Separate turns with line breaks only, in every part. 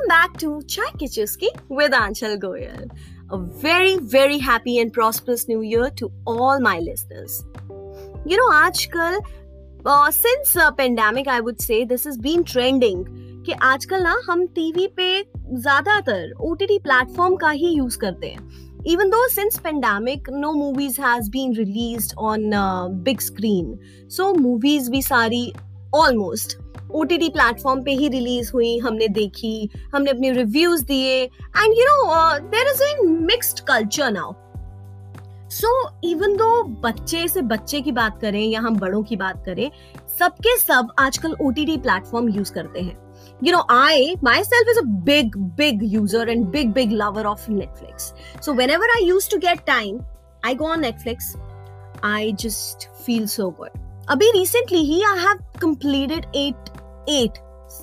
Welcome back to Chai Kichuski with Anchal Goyal. A very, very happy and prosperous new year to all my listeners. You know, आजकल uh, since uh, pandemic, I would say this has been trending कि आजकल ना हम TV पे ज्यादातर ओ T T platform का ही use करते हैं even though since pandemic no movies has been released on uh, big screen so movies भी सारी almost O T T platform पे ही रिलीज़ हुई, हमने देखी, हमने अपने रिव्यूज़ दिए and you know there is mixed culture now so even दो बच्चे से बच्चे की बात करें या हम बड़ों की बात करें, सबके सब आजकल O T T platform use करते हैं. You know I myself is a big big user and big big lover of Netflix so whenever I use to get time I go on Netflix I just feel so good अभी recently he I have completed eight eight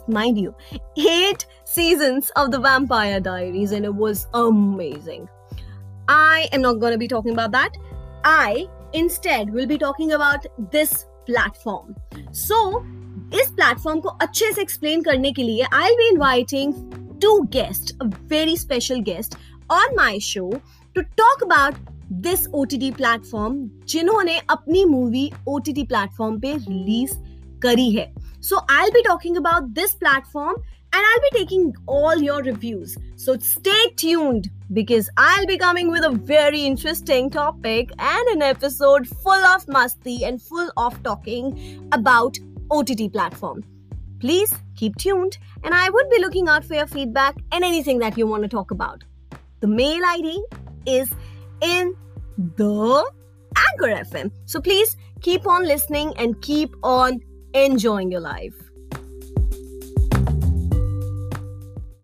mind you eight seasons of the vampire diaries and it was amazing i am not going to be talking about that i instead will be talking about this platform so इस platform को अच्छे से explain करने के लिए I be inviting to guest a very special guest on my show to talk about this O T T platform जिन्होंने अपनी movie ओ T T platform पे रिलीज करी है so I'll be talking about this platform and I'll be taking all your reviews. So stay tuned because I'll be coming with a very interesting topic and an episode full of musty and full of talking about OTT platform. Please keep tuned and I would be looking out for your feedback and anything that you want to talk about. The mail ID is in the Anchor FM. So please keep on listening and keep on enjoying your life.